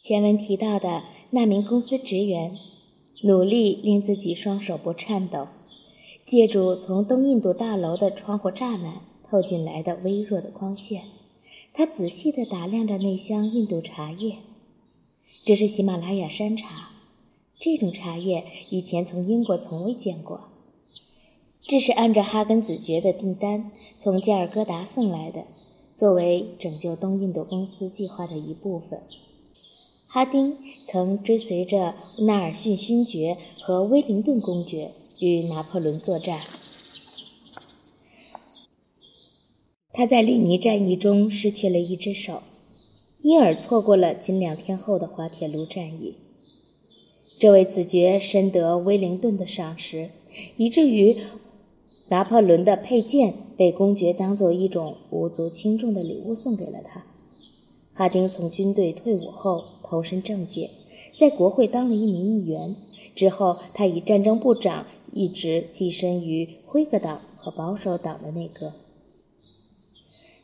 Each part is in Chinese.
前文提到的那名公司职员，努力令自己双手不颤抖，借助从东印度大楼的窗户栅栏透进来的微弱的光线，他仔细地打量着那箱印度茶叶。这是喜马拉雅山茶，这种茶叶以前从英国从未见过。这是按照哈根子爵的订单从加尔各答送来的，作为拯救东印度公司计划的一部分。哈丁曾追随着纳尔逊勋爵和威灵顿公爵与拿破仑作战。他在里尼战役中失去了一只手，因而错过了仅两天后的滑铁卢战役。这位子爵深得威灵顿的赏识，以至于拿破仑的佩剑被公爵当做一种无足轻重的礼物送给了他。哈丁从军队退伍后投身政界，在国会当了一名议员。之后，他以战争部长一职跻身于辉格党和保守党的内阁。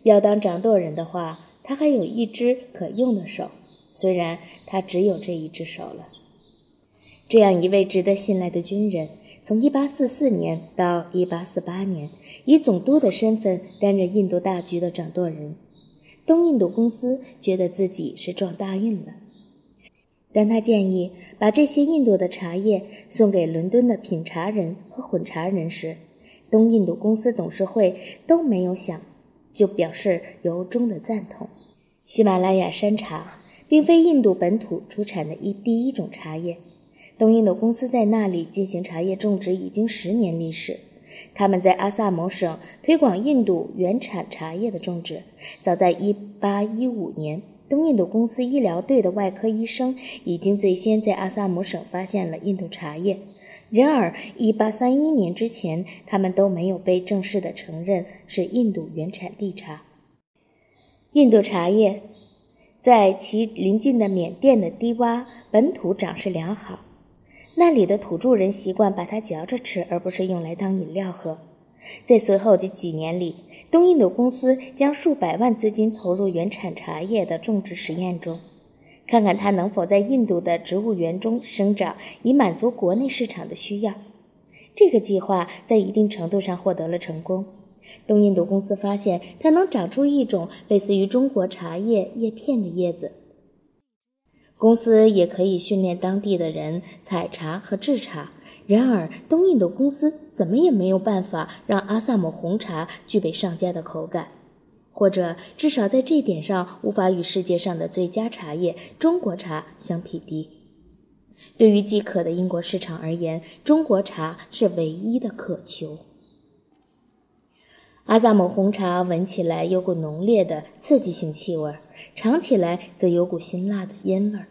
要当掌舵人的话，他还有一只可用的手，虽然他只有这一只手了。这样一位值得信赖的军人，从1844年到1848年，以总督的身份担任印度大局的掌舵人。东印度公司觉得自己是撞大运了。当他建议把这些印度的茶叶送给伦敦的品茶人和混茶人时，东印度公司董事会都没有想，就表示由衷的赞同。喜马拉雅山茶并非印度本土出产的一第一种茶叶，东印度公司在那里进行茶叶种植已经十年历史。他们在阿萨姆省推广印度原产茶叶的种植。早在1815年，东印度公司医疗队的外科医生已经最先在阿萨姆省发现了印度茶叶。然而，1831年之前，他们都没有被正式的承认是印度原产地茶。印度茶叶在其邻近的缅甸的低洼本土长势良好。那里的土著人习惯把它嚼着吃，而不是用来当饮料喝。在随后的几年里，东印度公司将数百万资金投入原产茶叶的种植实验中，看看它能否在印度的植物园中生长，以满足国内市场的需要。这个计划在一定程度上获得了成功。东印度公司发现，它能长出一种类似于中国茶叶叶片的叶子。公司也可以训练当地的人采茶和制茶。然而，东印度公司怎么也没有办法让阿萨姆红茶具备上佳的口感，或者至少在这点上无法与世界上的最佳茶叶中国茶相匹敌。对于饥渴的英国市场而言，中国茶是唯一的渴求。阿萨姆红茶闻起来有股浓烈的刺激性气味，尝起来则有股辛辣的烟味儿。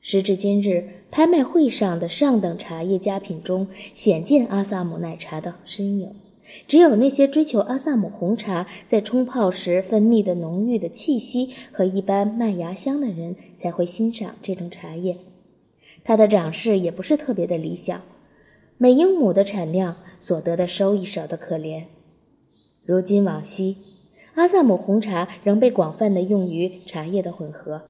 时至今日，拍卖会上的上等茶叶佳品中鲜见阿萨姆奶茶的身影。只有那些追求阿萨姆红茶在冲泡时分泌的浓郁的气息和一般麦芽香的人才会欣赏这种茶叶。它的长势也不是特别的理想，每英亩的产量所得的收益少得可怜。如今往昔，阿萨姆红茶仍被广泛的用于茶叶的混合。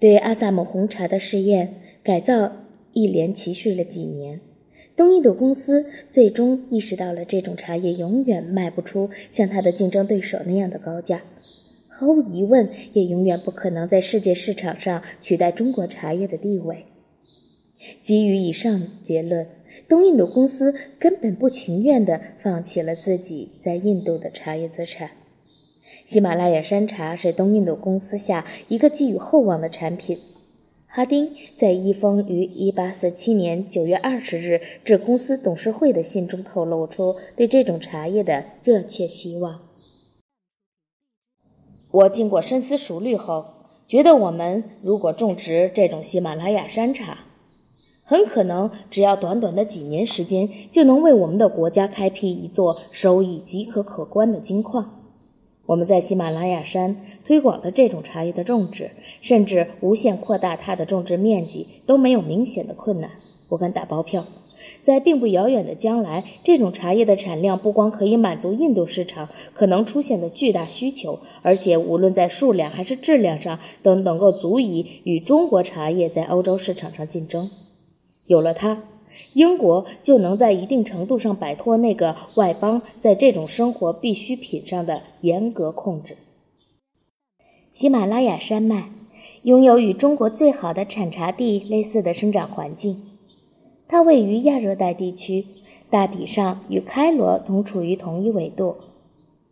对阿萨姆红茶的试验改造一连持续了几年，东印度公司最终意识到了这种茶叶永远卖不出像它的竞争对手那样的高价，毫无疑问也永远不可能在世界市场上取代中国茶叶的地位。基于以上结论，东印度公司根本不情愿地放弃了自己在印度的茶叶资产。喜马拉雅山茶是东印度公司下一个寄予厚望的产品。哈丁在一封于1847年9月20日致公司董事会的信中透露出对这种茶叶的热切希望。我经过深思熟虑后，觉得我们如果种植这种喜马拉雅山茶，很可能只要短短的几年时间，就能为我们的国家开辟一座收益极可可观的金矿。我们在喜马拉雅山推广了这种茶叶的种植，甚至无限扩大它的种植面积都没有明显的困难。我敢打包票，在并不遥远的将来，这种茶叶的产量不光可以满足印度市场可能出现的巨大需求，而且无论在数量还是质量上都能够足以与中国茶叶在欧洲市场上竞争。有了它，英国就能在一定程度上摆脱那个外邦在这种生活必需品上的严格控制。喜马拉雅山脉拥有与中国最好的产茶地类似的生长环境。它位于亚热带地区，大体上与开罗同处于同一纬度。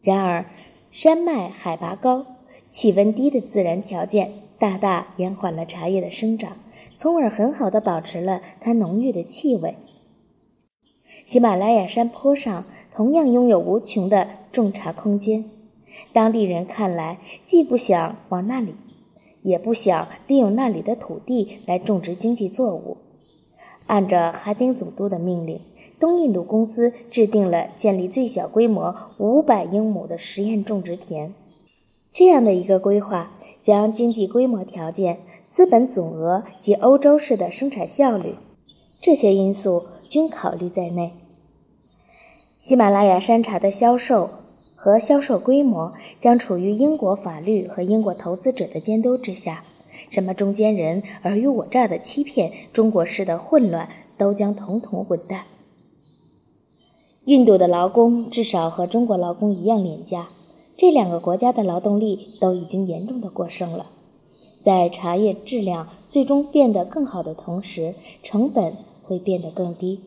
然而，山脉海拔高、气温低的自然条件大大延缓了茶叶的生长，从而很好的保持了它浓郁的气味。喜马拉雅山坡上同样拥有无穷的种茶空间，当地人看来既不想往那里，也不想利用那里的土地来种植经济作物。按照哈丁总督的命令，东印度公司制定了建立最小规模五百英亩的实验种植田。这样的一个规划，将经济规模条件、资本总额及欧洲式的生产效率这些因素均考虑在内。喜马拉雅山茶的销售和销售规模将处于英国法律和英国投资者的监督之下。什么中间人尔虞我诈的欺骗，中国式的混乱，都将统统滚蛋。印度的劳工至少和中国劳工一样廉价，这两个国家的劳动力都已经严重的过剩了。在茶叶质量最终变得更好的同时，成本会变得更低，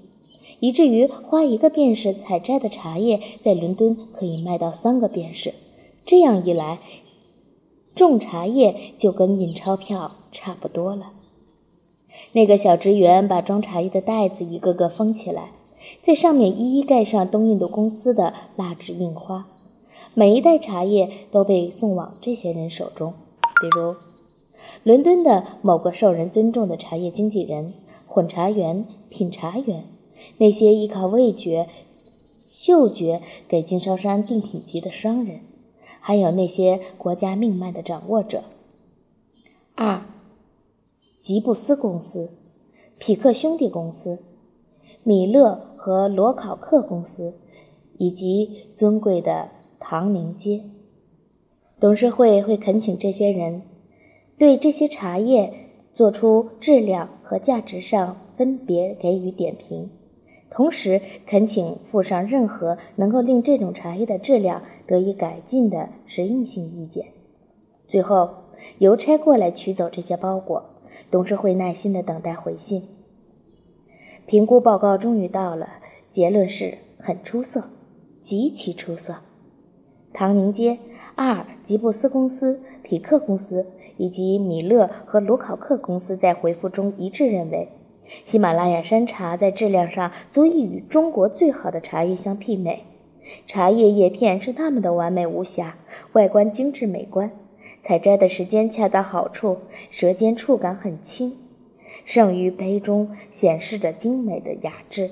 以至于花一个便士采摘的茶叶，在伦敦可以卖到三个便士。这样一来，种茶叶就跟印钞票差不多了。那个小职员把装茶叶的袋子一个个封起来，在上面一一盖上东印度公司的蜡纸印花。每一袋茶叶都被送往这些人手中，比如伦敦的某个受人尊重的茶叶经纪人、混茶员、品茶员，那些依靠味觉、嗅觉给经销商定品级的商人。还有那些国家命脉的掌握者。二，吉布斯公司、匹克兄弟公司、米勒和罗考克公司，以及尊贵的唐宁街董事会会恳请这些人对这些茶叶做出质量和价值上分别给予点评。同时恳请附上任何能够令这种茶叶的质量得以改进的实用性意见。最后，邮差过来取走这些包裹。董事会耐心地等待回信。评估报告终于到了，结论是很出色，极其出色。唐宁街、阿尔吉布斯公司、匹克公司以及米勒和卢考克公司在回复中一致认为。喜马拉雅山茶在质量上足以与中国最好的茶叶相媲美，茶叶叶片是那么的完美无瑕，外观精致美观，采摘的时间恰到好处，舌尖触感很轻，盛于杯中显示着精美的雅致。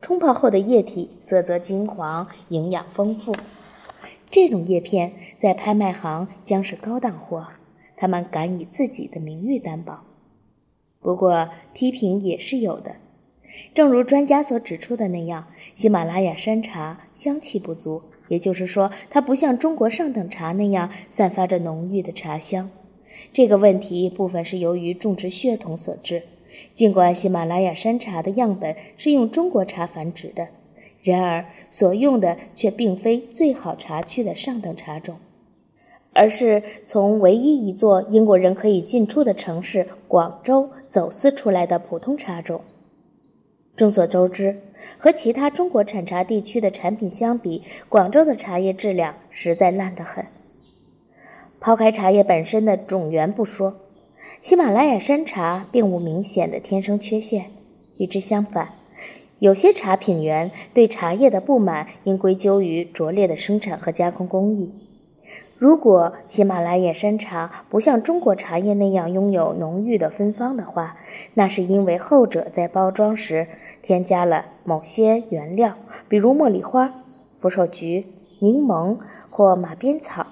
冲泡后的液体色泽金黄，营养丰富。这种叶片在拍卖行将是高档货，他们敢以自己的名誉担保。不过批评也是有的，正如专家所指出的那样，喜马拉雅山茶香气不足，也就是说，它不像中国上等茶那样散发着浓郁的茶香。这个问题部分是由于种植血统所致。尽管喜马拉雅山茶的样本是用中国茶繁殖的，然而所用的却并非最好茶区的上等茶种。而是从唯一一座英国人可以进出的城市广州走私出来的普通茶种。众所周知，和其他中国产茶地区的产品相比，广州的茶叶质量实在烂得很。抛开茶叶本身的种源不说，喜马拉雅山茶并无明显的天生缺陷。与之相反，有些茶品员对茶叶的不满应归咎于拙劣的生产和加工工艺。如果喜马拉雅山茶不像中国茶叶那样拥有浓郁的芬芳的话，那是因为后者在包装时添加了某些原料，比如茉莉花、福寿菊、柠檬或马鞭草，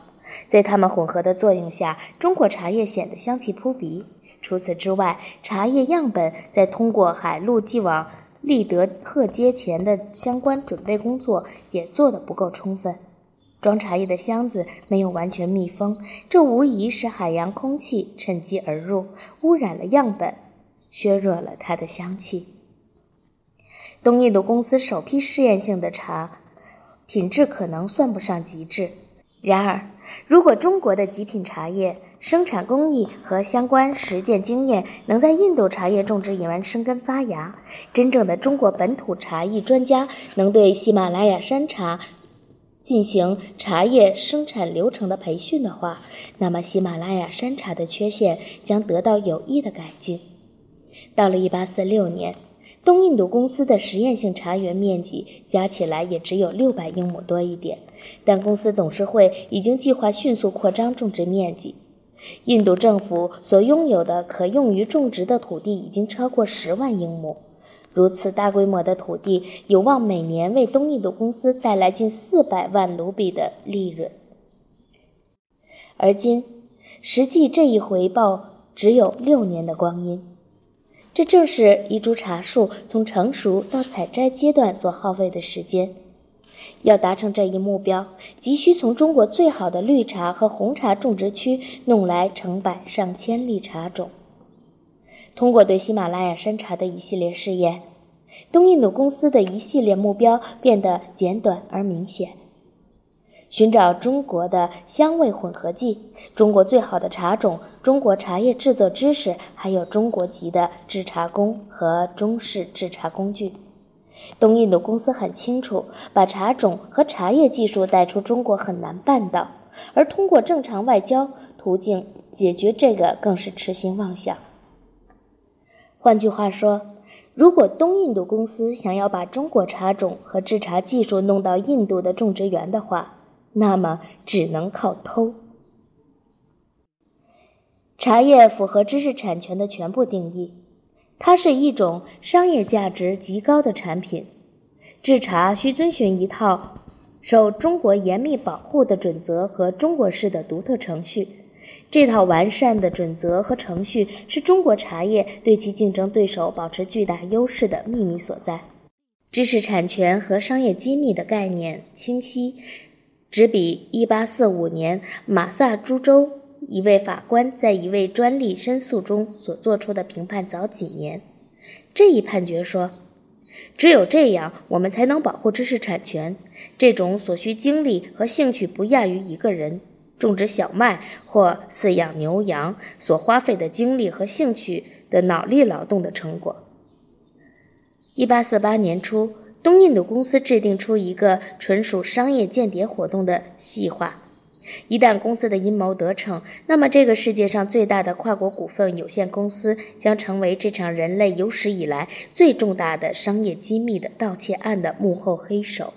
在它们混合的作用下，中国茶叶显得香气扑鼻。除此之外，茶叶样本在通过海路寄往利德贺街前的相关准备工作也做得不够充分。装茶叶的箱子没有完全密封，这无疑是海洋空气趁机而入，污染了样本，削弱了它的香气。东印度公司首批试验性的茶品质可能算不上极致，然而，如果中国的极品茶叶生产工艺和相关实践经验能在印度茶叶种植园生根发芽，真正的中国本土茶艺专家能对喜马拉雅山茶。进行茶叶生产流程的培训的话，那么喜马拉雅山茶的缺陷将得到有益的改进。到了1846年，东印度公司的实验性茶园面积加起来也只有600英亩多一点，但公司董事会已经计划迅速扩张种植面积。印度政府所拥有的可用于种植的土地已经超过10万英亩。如此大规模的土地，有望每年为东印度公司带来近四百万卢比的利润。而今，实际这一回报只有六年的光阴。这正是一株茶树从成熟到采摘阶段所耗费的时间。要达成这一目标，急需从中国最好的绿茶和红茶种植区弄来成百上千粒茶种。通过对喜马拉雅山茶的一系列试验，东印度公司的一系列目标变得简短而明显：寻找中国的香味混合剂、中国最好的茶种、中国茶叶制作知识，还有中国籍的制茶工和中式制茶工具。东印度公司很清楚，把茶种和茶叶技术带出中国很难办到，而通过正常外交途径解决这个更是痴心妄想。换句话说，如果东印度公司想要把中国茶种和制茶技术弄到印度的种植园的话，那么只能靠偷。茶叶符合知识产权的全部定义，它是一种商业价值极高的产品。制茶需遵循一套受中国严密保护的准则和中国式的独特程序。这套完善的准则和程序是中国茶叶对其竞争对手保持巨大优势的秘密所在。知识产权和商业机密的概念清晰，只比1845年马萨诸州一位法官在一位专利申诉中所做出的评判早几年。这一判决说，只有这样，我们才能保护知识产权。这种所需精力和兴趣不亚于一个人。种植小麦或饲养牛羊所花费的精力和兴趣的脑力劳动的成果。一八四八年初，东印度公司制定出一个纯属商业间谍活动的细划。一旦公司的阴谋得逞，那么这个世界上最大的跨国股份有限公司将成为这场人类有史以来最重大的商业机密的盗窃案的幕后黑手。